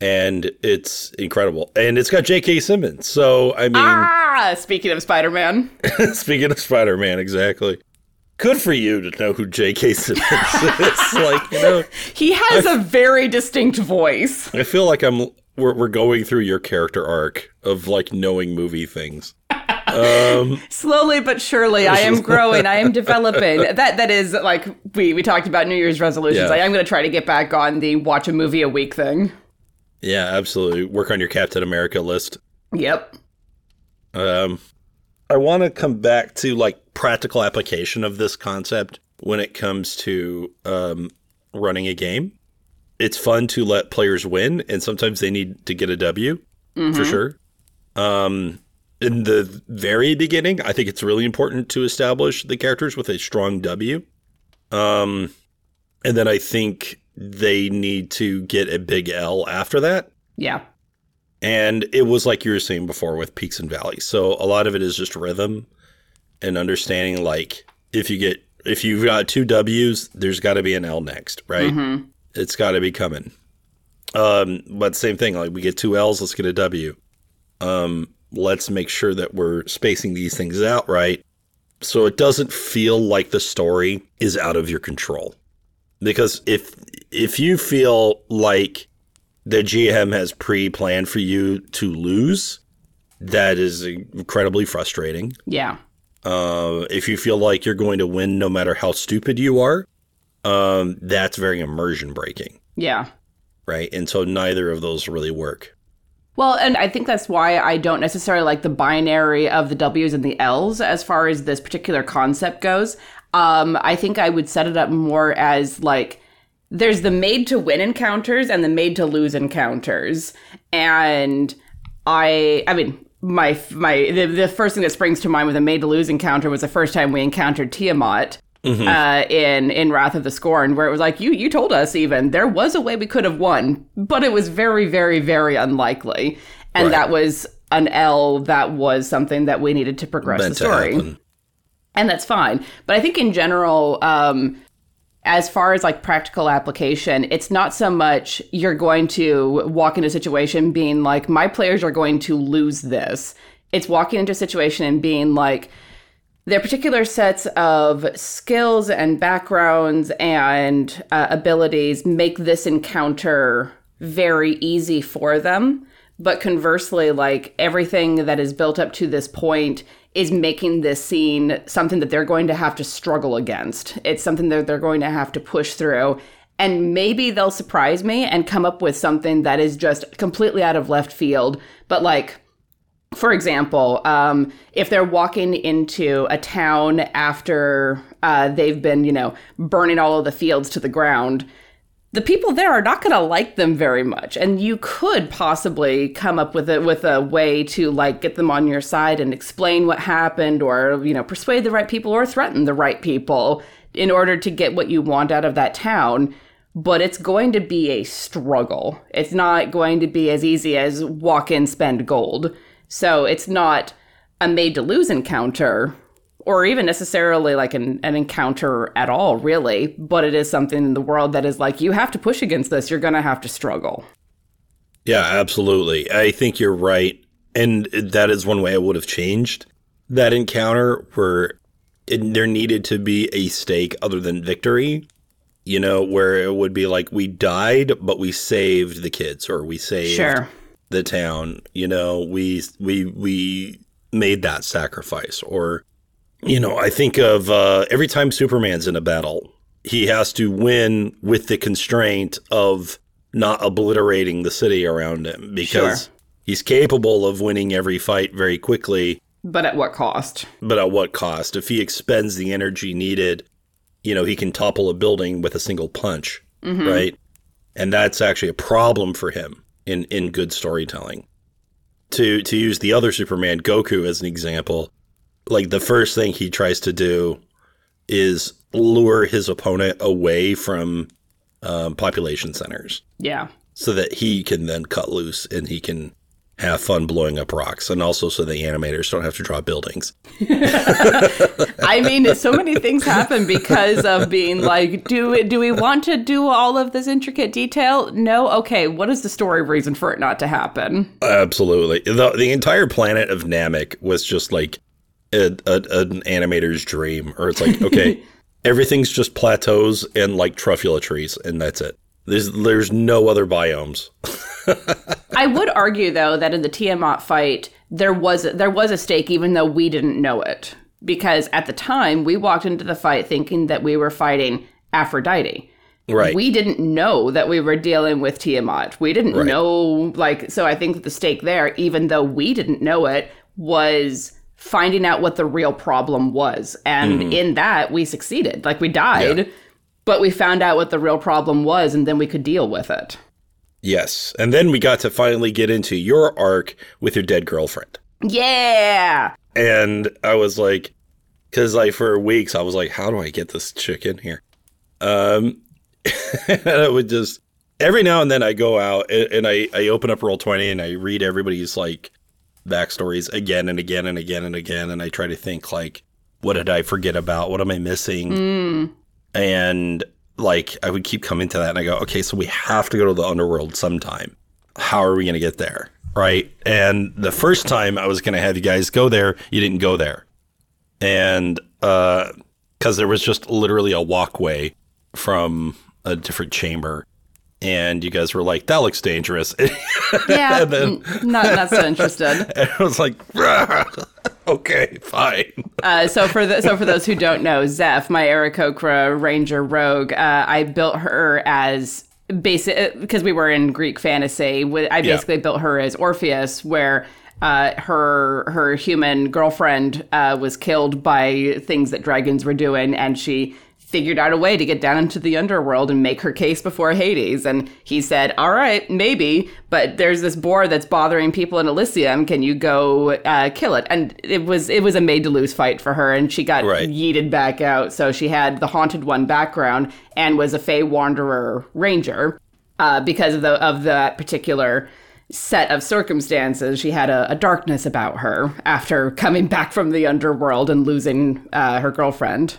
And it's incredible. And it's got J.K. Simmons. So I mean, Ah, speaking of Spider Man. speaking of Spider Man, exactly. Good for you to know who J.K. Simmons is. like you know, He has a very distinct voice. I feel like I'm we're, we're going through your character arc of like knowing movie things. Um, Slowly but surely, I am growing. I am developing. That that is like we we talked about New Year's resolutions. Yeah. I am going to try to get back on the watch a movie a week thing. Yeah, absolutely. Work on your Captain America list. Yep. Um, I want to come back to like practical application of this concept when it comes to um, running a game. It's fun to let players win, and sometimes they need to get a W for sure. Um, in the very beginning, I think it's really important to establish the characters with a strong W. Um, and then I think they need to get a big L after that. Yeah. And it was like you were saying before with peaks and valleys. So a lot of it is just rhythm and understanding like if you get if you've got two W's, there's got to be an L next, right? Mm-hmm. It's got to be coming. Um, but same thing, like we get two L's, let's get a W. Um, let's make sure that we're spacing these things out right, so it doesn't feel like the story is out of your control. Because if if you feel like the GM has pre-planned for you to lose, that is incredibly frustrating. Yeah. Uh, if you feel like you're going to win no matter how stupid you are, um, that's very immersion breaking, Yeah. right? And so neither of those really work. Well, and I think that's why I don't necessarily like the binary of the W's and the L's as far as this particular concept goes. Um, I think I would set it up more as like there's the made to win encounters and the made to lose encounters. And I, I mean, my my the, the first thing that springs to mind with a made to lose encounter was the first time we encountered Tiamat. Uh, in in Wrath of the Scorn, where it was like you you told us even there was a way we could have won, but it was very very very unlikely, and Right. that was an L that was something that we needed to progress Meant the story and that's fine. But I think in general, um, as far as like practical application, it's not so much you're going to walk into a situation being like, my players are going to lose this. It's walking into a situation and being like, their particular sets of skills and backgrounds and uh, abilities make this encounter very easy for them. But conversely, like everything that is built up to this point is making this scene something that they're going to have to struggle against. It's something that they're going to have to push through. And maybe they'll surprise me and come up with something that is just completely out of left field. But like, for example, um, if they're walking into a town after uh, they've been, you know, burning all of the fields to the ground, the people there are not going to like them very much, and you could possibly come up with a with a way to like get them on your side and explain what happened, or you know, persuade the right people or threaten the right people in order to get what you want out of that town but it's going to be a struggle. It's not going to be as easy as walk in, spend gold. So it's not a made to lose encounter, or even necessarily like an, an encounter at all, really. But it is something in the world that is like, you have to push against this. You're going to have to struggle. Yeah, absolutely. I think you're right. And that is one way I would have changed that encounter where it, there needed to be a stake other than victory, you know, where it would be like we died, but we saved the kids or we saved Sure. the town, you know, we, we, we made that sacrifice. Or, you know, I think of uh, every time Superman's in a battle, he has to win with the constraint of not obliterating the city around him because Sure. he's capable of winning every fight very quickly, But at what cost? but at what cost? If he expends the energy needed, you know, he can topple a building with a single punch, right? And that's actually a problem for him in in good storytelling. To to use the other Superman, Goku as an example, like the first thing he tries to do is lure his opponent away from um, population centers Yeah. so that he can then cut loose and he can have fun blowing up rocks and also so the animators don't have to draw buildings. I mean, so many things happen because of being like, do do we want to do all of this intricate detail? No. Okay. What is the story reason for it not to happen? Absolutely. The, the entire planet of Namek was just like a, a, an animator's dream. Or it's like, okay, everything's just plateaus and like truffula trees, and that's it. There's there's no other biomes. I would argue though that in the Tiamat fight there was there was a stake even though we didn't know it because at the time we walked into the fight thinking that we were fighting Aphrodite. Right. We didn't know that we were dealing with Tiamat. We didn't Right. know like so I think the stake there even though we didn't know it was finding out what the real problem was and in that we succeeded. Like we died Mm-hmm. Yeah. but we found out what the real problem was and then we could deal with it. yes. And then we got to finally get into your arc with your dead girlfriend. Yeah. And I was like, because like for weeks I was like, how do I get this chick in here? Um, and I would just every now and then I go out and, and I I open up Roll Twenty and I read everybody's like backstories again and again and again and again, and I try to think like, what did I forget about? What am I missing? And like I would keep coming to that, and I go, okay, so we have to go to the underworld sometime. How are we going to get there? Right. And the first time I was going to have you guys go there, you didn't go there. And uh, because there was just literally a walkway from a different chamber. And you guys were like, that looks dangerous. Yeah, And then- not not so interested. and I was like, okay, fine. Uh, so for the, so for those who don't know, Zeph, my Aarakocra Ranger Rogue, uh, I built her as basic because we were in Greek fantasy. I Yeah. basically built her as Orpheus, where uh, her her human girlfriend uh, was killed by things that dragons were doing, and she figured out a way to get down into the underworld and make her case before Hades. And he said, "All right, maybe, but there's this boar that's bothering people in Elysium. Can you go uh, kill it?" And it was it was a made to lose fight for her, and she got Right. yeeted back out. So she had the haunted one background and was a Fey Wanderer ranger uh, because of the of that particular set of circumstances. She had a, a darkness about her after coming back from the underworld and losing uh, her girlfriend.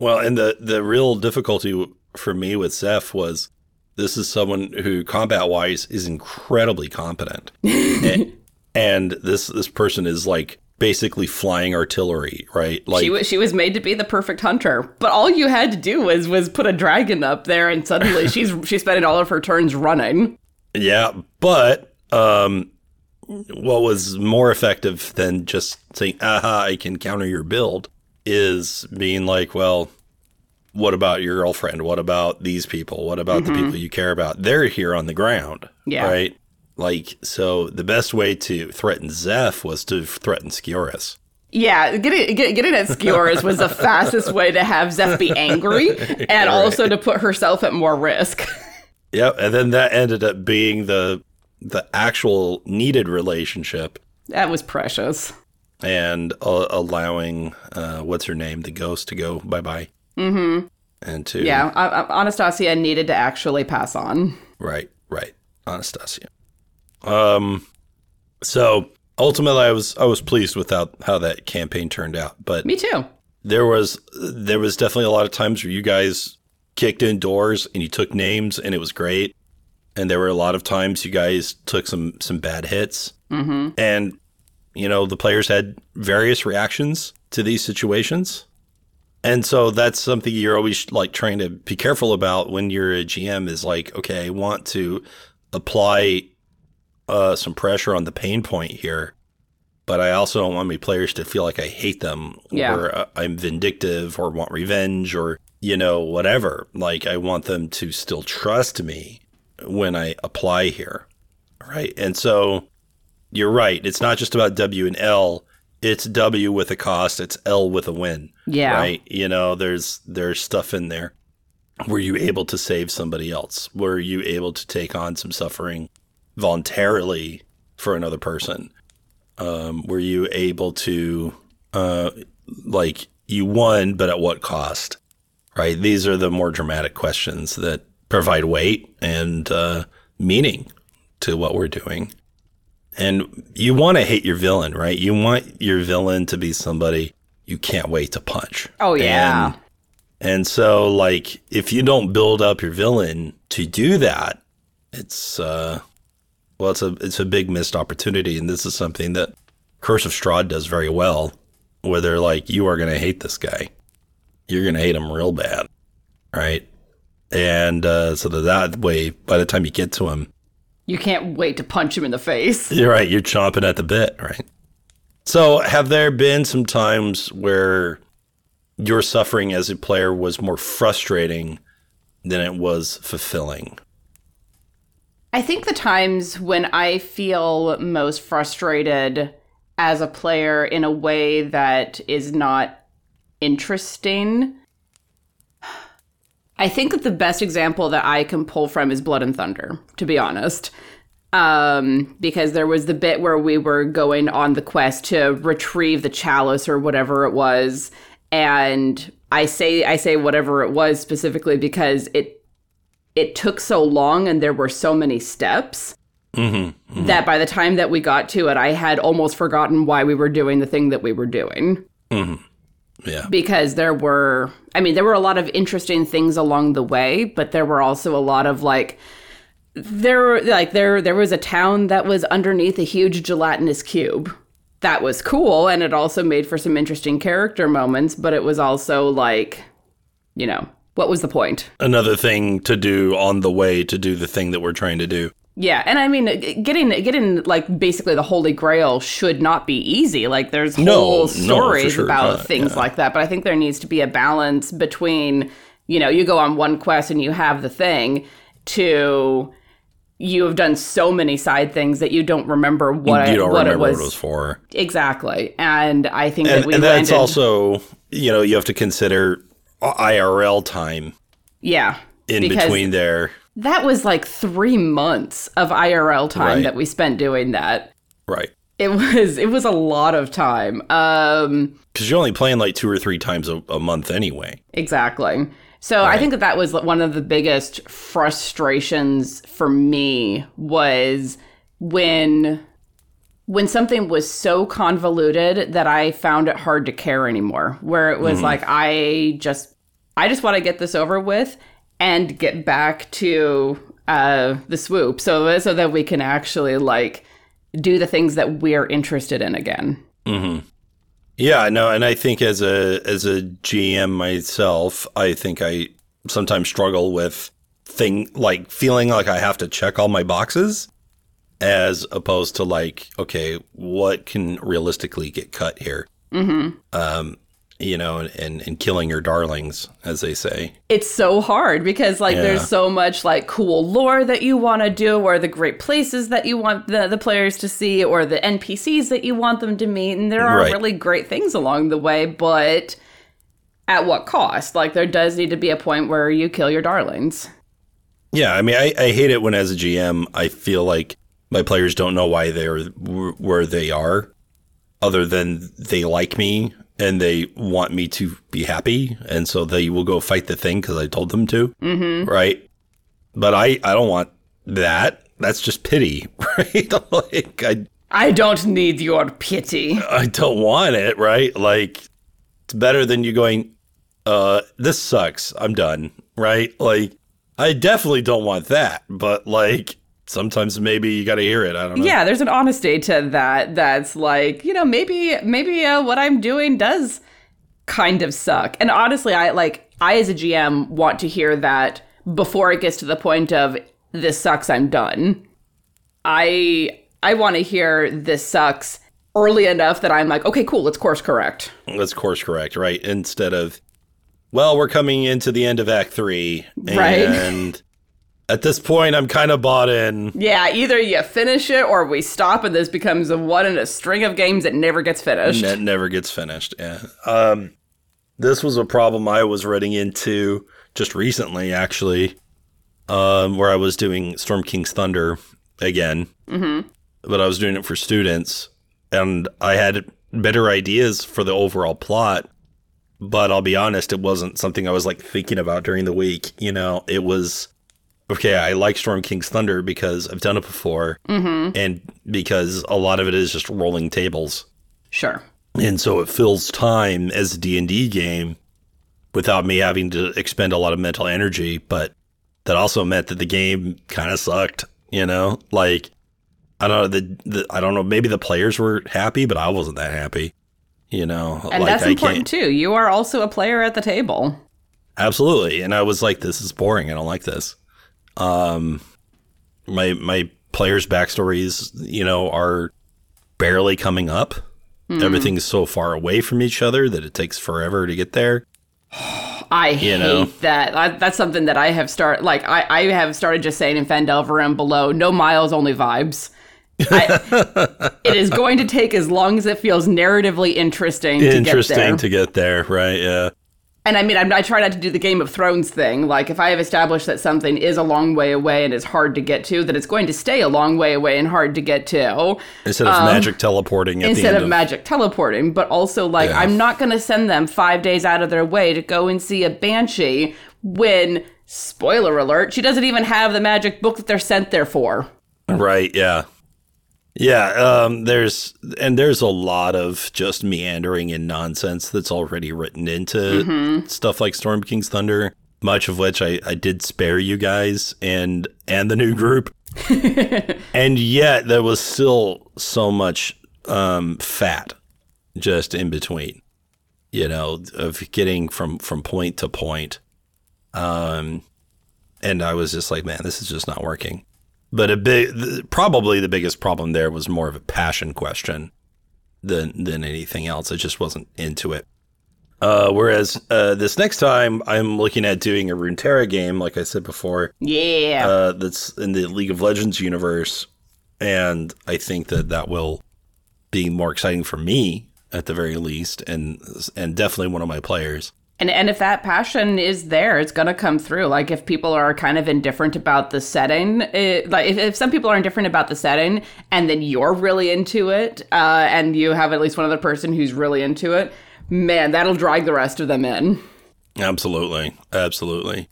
Well, and the the real difficulty for me with Zeph was this is someone who combat wise is incredibly competent, and, and this this person is like basically flying artillery, right? Like She was she was made to be the perfect hunter, but all you had to do was was put a dragon up there, and suddenly she's she's spending all of her turns running. yeah, but um, what was more effective than just saying "aha, I can counter your build" is being like, well. What about your girlfriend? What about these people? What about the mm-hmm. people you care about? They're here on the ground. Yeah. Right? Like, so the best way to threaten Zeph was to threaten Skioris. Yeah, getting get, getting at Skioris was the fastest way to have Zeph be angry, and also to put herself at more risk. Yep. And then that ended up being the the actual needed relationship that was precious. And uh, allowing uh, what's her name, the ghost, to go bye bye. Mm-hmm. And to Yeah, A- A- Anastasia needed to actually pass on. right, right, Anastasia. Um, so ultimately, I was I was pleased with how how that campaign turned out, but Me too. there was there was definitely a lot of times where you guys kicked in doors and you took names and it was great and there were a lot of times you guys took some some bad hits mm-hmm. and you know the players had various reactions to these situations and so that's something you're always like trying to be careful about when you're a gm is like okay i want to apply uh, some pressure on the pain point here but I also don't want my players to feel like I hate them Yeah. or uh, I'm vindictive or want revenge or, you know, whatever. Like, I want them to still trust me when I apply here, right? And so you're right. It's not just about W and L. It's W with a cost. It's L with a win. Yeah. Right. You know, there's there's stuff in there. Were you able to save somebody else? Were you able to take on some suffering voluntarily for another person? Um, were you able to, uh, like, you won, but at what cost? Right. These are the more dramatic questions that provide weight and uh, meaning to what we're doing. And you want to hate your villain, right? You want your villain to be somebody you can't wait to punch. Oh yeah. And, and so like if you don't build up your villain to do that, it's uh well it's a it's a big missed opportunity and this is something that Curse of Strahd does very well where they're like you are going to hate this guy. You're going to hate him real bad. Right? And uh, so that, that way by the time you get to him you can't wait to punch him in the face. You're right. You're chomping at the bit, right? So, have there been some times where your suffering as a player was more frustrating than it was fulfilling? I think the times when I feel most frustrated as a player in a way that is not interesting. I think that the best example that I can pull from is Blood and Thunder, to be honest um, because there was the bit where we were going on the quest to retrieve the chalice or whatever it was, and I say I say whatever it was specifically because it it took so long and there were so many steps mm-hmm, mm-hmm. that by the time that we got to it, I had almost forgotten why we were doing the thing that we were doing. Mm-hmm. Yeah. Because there were, I mean, there were a lot of interesting things along the way, but there were also a lot of like there like there there was a town that was underneath a huge gelatinous cube. That was cool and it also made for some interesting character moments but it was also like you know what was the point? Another thing to do on the way to do the thing that we're trying to do yeah and i mean getting getting like basically the holy grail should not be easy like there's whole stories no, sure about not, things yeah. like that but i think there needs to be a balance between you know you go on one quest and you have the thing to you have done so many side things that you don't remember what you don't what remember it was. what it was for. Exactly, and I think and, that we and landed, that's also you know you have to consider IRL time. Yeah, in between there. That was like three months of IRL time right. that we spent doing that. Right. It was it was a lot of time. Um, because you're only playing like two or three times a, a month anyway. Exactly. So right. I think that that was one of the biggest frustrations for me was when when something was so convoluted that I found it hard to care anymore. Where it was mm. like I just I just want to get this over with and get back to uh, the swoop, so so that we can actually like do the things that we're interested in again. Mm-hmm. Yeah, no, and I think as a as a GM myself, I think I sometimes struggle with thing like feeling like I have to check all my boxes as opposed to like, okay, what can realistically get cut here? Mm-hmm. Um, you know, and, and killing your darlings, as they say. It's so hard because like yeah. there's so much like cool lore that you want to do, or the great places that you want the, the players to see, or the NPCs that you want them to meet. And there are right. really great things along the way, but at what cost? Like there does need to be a point where you kill your darlings. Yeah, I mean, I, I hate it when as a GM I feel like my players don't know why they're where they are, other than they like me and they want me to be happy, and so they will go fight the thing because I told them to, mm-hmm. right? But I, I don't want that. That's just pity, right? like I, I don't need your pity. I don't want it, right? Like it's better than you going, uh, this sucks. I'm done, right? Like I definitely don't want that, but like sometimes maybe you got to hear it. I don't know. Yeah, there's an honesty to that. That's like you know maybe maybe uh, what I'm doing does kind of suck. And honestly, I like I as a GM want to hear that before it gets to the point of this sucks. I'm done. I I want to hear this sucks early enough that I'm like, okay, cool, let's course correct. Let's course correct, right? Instead of, well, we're coming into the end of Act Three, right? At this point, I'm kind of bought in. Yeah, either you finish it or we stop and this becomes a one in a string of games that never gets finished. It never gets finished. Yeah. Um, this was a problem I was running into just recently, actually, um, where I was doing Storm King's Thunder again, mm-hmm. but I was doing it for students, and I had better ideas for the overall plot. But I'll be honest, it wasn't something I was like thinking about during the week. You know, it was okay. I like Storm King's Thunder because I've done it before, mm-hmm. and because a lot of it is just rolling tables. Sure. And so it fills time as a D&D game without me having to expend a lot of mental energy, but that also meant that the game kind of sucked, you know? Like I don't know the, the I don't know maybe the players were happy, but I wasn't that happy. You know, and like, that's important too. You are also a player at the table. Absolutely, and I was like, "This is boring. I don't like this." Um, my my players' backstories, you know, are barely coming up. Mm. Everything's so far away from each other that it takes forever to get there. I you hate know? that. I, that's something that I have started. Like I, I have started just saying in Phandelver and below, no miles, only vibes. I, it is going to take as long as it feels narratively interesting. Interesting to get there. Interesting to get there, right? Yeah. And I mean, I'm, i try not to do the Game of Thrones thing. Like, if I have established that something is a long way away and is hard to get to, that it's going to stay a long way away and hard to get to. Instead of um, magic teleporting. instead of, of, magic teleporting, but also like, yeah. I'm not going to send them five days out of their way to go and see a banshee when, spoiler alert, she doesn't even have the magic book that they're sent there for. Right. Yeah. Yeah, um, there's and there's a lot of just meandering and nonsense that's already written into mm-hmm. stuff like Storm King's Thunder. Much of which I, I did spare you guys and and the new group, and yet there was still so much um, fat just in between, you know, of getting from from point to point. Um, and I was just like, man, this is just not working. But a big, probably the biggest problem there was more of a passion question than than anything else. I just wasn't into it. Uh, whereas uh, this next time, I'm looking at doing a Runeterra game, like I said before. Yeah. Uh, that's in the League of Legends universe, and I think that that will be more exciting for me at the very least, and and definitely one of my players. And and if that passion is there, it's gonna come through. Like if people are kind of indifferent about the setting, it, like if, if some people are indifferent about the setting, and then you're really into it, uh, and you have at least one other person who's really into it, man, that'll drag the rest of them in. Absolutely, absolutely.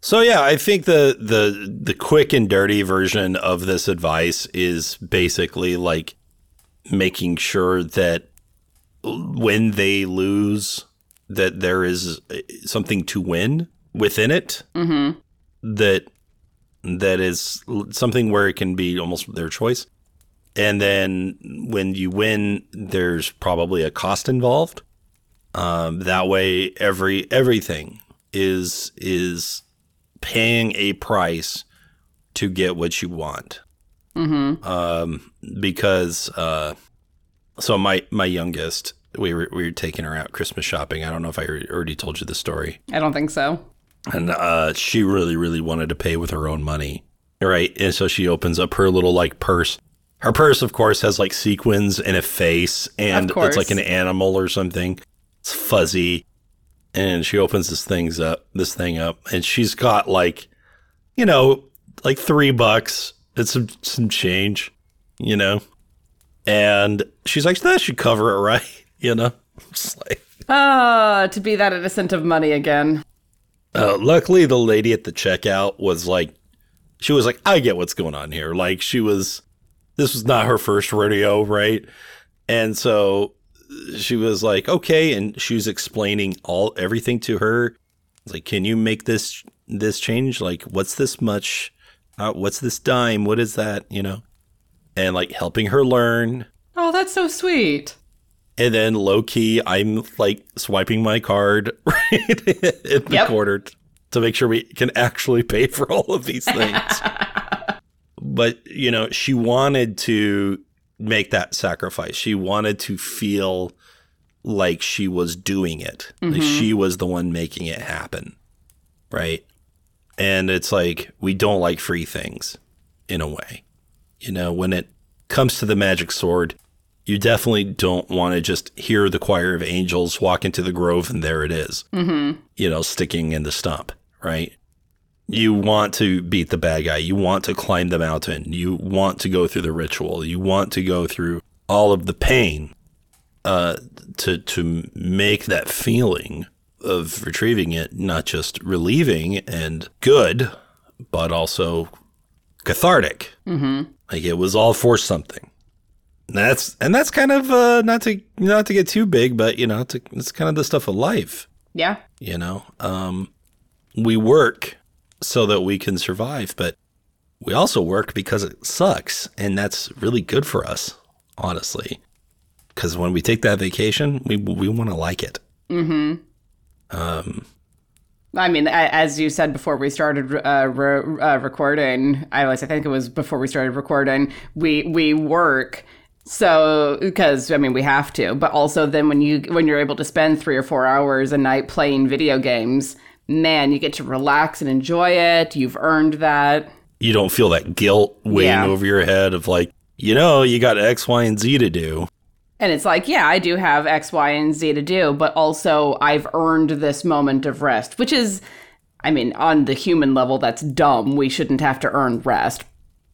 So yeah, I think the the the quick and dirty version of this advice is basically like making sure that when they lose that there is something to win within it mm-hmm. that that is something where it can be almost their choice and then when you win there's probably a cost involved um, that way every everything is is paying a price to get what you want mm-hmm. um, because uh, so my my youngest we were we were taking her out Christmas shopping. I don't know if I already told you the story. I don't think so. And uh, she really, really wanted to pay with her own money, right? And so she opens up her little like purse. Her purse, of course, has like sequins and a face, and it's like an animal or something. It's fuzzy, and she opens this things up, this thing up, and she's got like, you know, like three bucks and some some change, you know, and she's like, that should cover it, right? You know? Just like Ah, to be that innocent of money again. Uh, luckily the lady at the checkout was like she was like, I get what's going on here. Like she was this was not her first rodeo, right? And so she was like, okay, and she was explaining all everything to her. Like, can you make this this change? Like, what's this much? Uh, what's this dime? What is that? You know, and like helping her learn. Oh, that's so sweet. And then low key, I'm like swiping my card right in the yep. corner to make sure we can actually pay for all of these things. but, you know, she wanted to make that sacrifice. She wanted to feel like she was doing it. Mm-hmm. Like she was the one making it happen. Right. And it's like we don't like free things in a way. You know, when it comes to the magic sword, you definitely don't want to just hear the choir of angels walk into the grove and there it is, mm-hmm. you know, sticking in the stump, right? You want to beat the bad guy. You want to climb the mountain. You want to go through the ritual. You want to go through all of the pain uh, to to make that feeling of retrieving it not just relieving and good, but also cathartic. Mm-hmm. Like it was all for something. That's and that's kind of uh, not to not to get too big, but you know, to, it's kind of the stuff of life. Yeah. You know, um, we work so that we can survive, but we also work because it sucks, and that's really good for us, honestly. Because when we take that vacation, we we want to like it. Mm-hmm. Um, I mean, as you said before we started uh, re- uh, recording, I was I think it was before we started recording. We we work so because I mean we have to, but also then when you when you're able to spend three or four hours a night playing video games, man, you get to relax and enjoy it. You've earned that. you don't feel that guilt weighing Yeah. over your head of like, you know, you got X, Y, and Z to do. And it's like, yeah, I do have X, Y, and Z to do, but also I've earned this moment of rest, which is, I mean, on the human level, that's dumb. We shouldn't have to earn rest,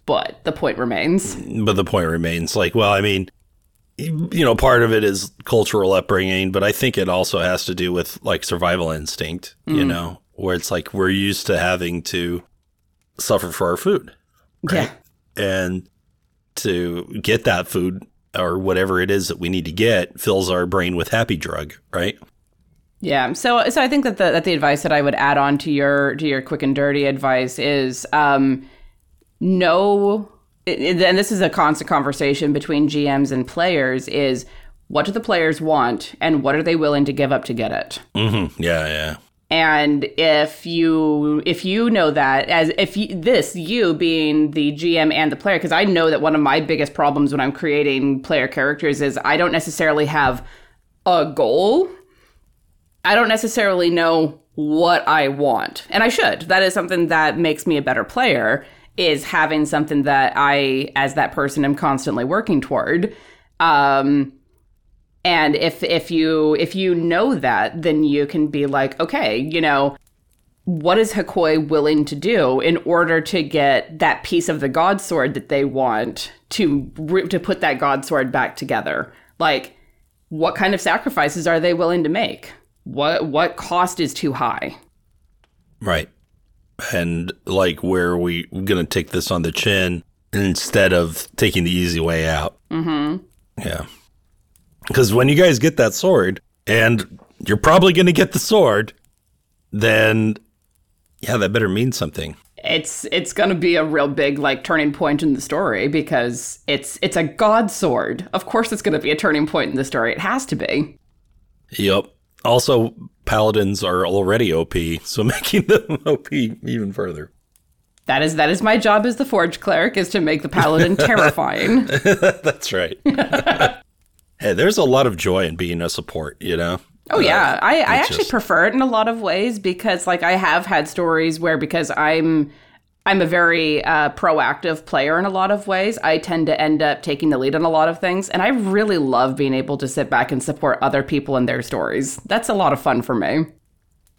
but the point remains. But the point remains like, well, I mean, you know, part of it is cultural upbringing, but I think it also has to do with like survival instinct, you know, where it's like we're used to having to suffer for our food. Yeah. And to get that food or whatever it is that we need to get fills our brain with happy drug, right? Yeah. So so I think that the that the advice that I would add on to your to your quick and dirty advice is um know and this is a constant conversation between GMs and players is what do the players want and what are they willing to give up to get it? Mm-hmm. Yeah, yeah. And if you if you know that as if you, this you being the GM and the player because I know that one of my biggest problems when I'm creating player characters is I don't necessarily have a goal. I don't necessarily know what I want. And I should. That is something that makes me a better player is having something that I as that person am constantly working toward. Um and if if you if you know that, then you can be like, okay, you know, what is Hakoi willing to do in order to get that piece of the God Sword that they want to to put that God Sword back together? Like, what kind of sacrifices are they willing to make? What what cost is too high? Right. And like where we gonna take this on the chin instead of taking the easy way out. Mm-hmm. Yeah. Because when you guys get that sword, and you're probably gonna get the sword, then yeah, that better mean something. It's it's gonna be a real big like turning point in the story because it's it's a God Sword. Of course, it's gonna be a turning point in the story. It has to be. Yep. Also, paladins are already OP, so making them OP even further. That is that is my job as the Forge Cleric is to make the Paladin terrifying. That's right. hey, there's a lot of joy in being a support, you know? Oh uh, yeah, I, I actually just- prefer it in a lot of ways because like I have had stories where because I'm I'm a very uh, proactive player in a lot of ways. I tend to end up taking the lead on a lot of things, and I really love being able to sit back and support other people in their stories. That's a lot of fun for me.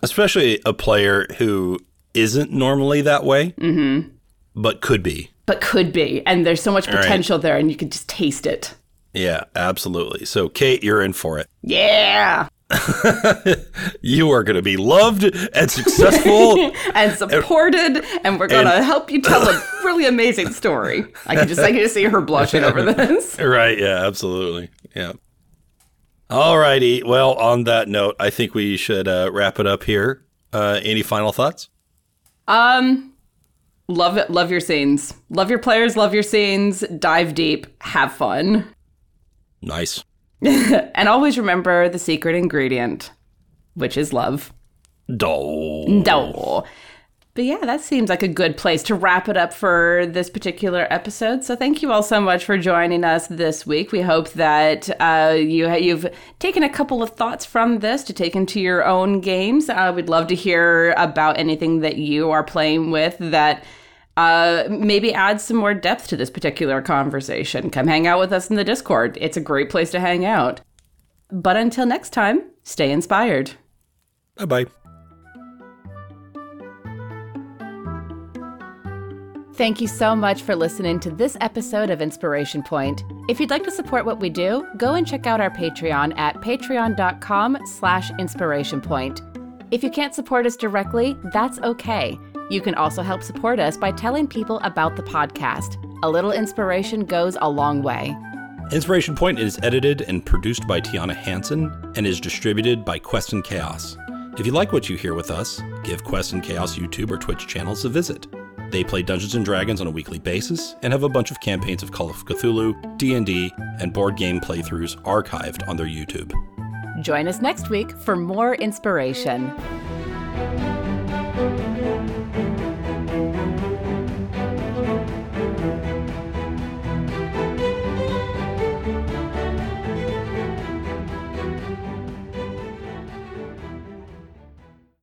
Especially a player who isn't normally that way, mm-hmm. but could be. But could be, and there's so much right. potential there, and you can just taste it. Yeah, absolutely. So, Kate, you're in for it. Yeah, You are going to be loved and successful. and supported, and we're gonna help you tell a really amazing story. I can just I can just see her blushing over this. right. Yeah, absolutely. Yeah. All righty. Well, on that note, I think we should uh, wrap it up here. Uh, any final thoughts? Um, love it. Love your scenes. Love your players. Love your scenes. Dive deep. Have fun. Nice. And always remember the secret ingredient, which is love. Doh. No. But yeah, that seems like a good place to wrap it up for this particular episode. So thank you all so much for joining us this week. We hope that uh, you you've taken a couple of thoughts from this to take into your own games. Uh, we'd love to hear about anything that you are playing with that. Uh, maybe add some more depth to this particular conversation. Come hang out with us in the Discord. It's a great place to hang out. But until next time, stay inspired. Bye bye. Thank you so much for listening to this episode of Inspiration Point. If you'd like to support what we do, go and check out our Patreon at patreon.com slash inspirationpoint. If you can't support us directly, that's okay. You can also help support us by telling people about the podcast. A little inspiration goes a long way. Inspiration Point is edited and produced by Tiana Hansen and is distributed by Quest and Chaos. If you like what you hear with us, give Quest and Chaos YouTube or Twitch channels a visit. They play Dungeons and Dragons on a weekly basis and have a bunch of campaigns of Call of Cthulhu, D&D, and board game playthroughs archived on their YouTube. Join us next week for more inspiration.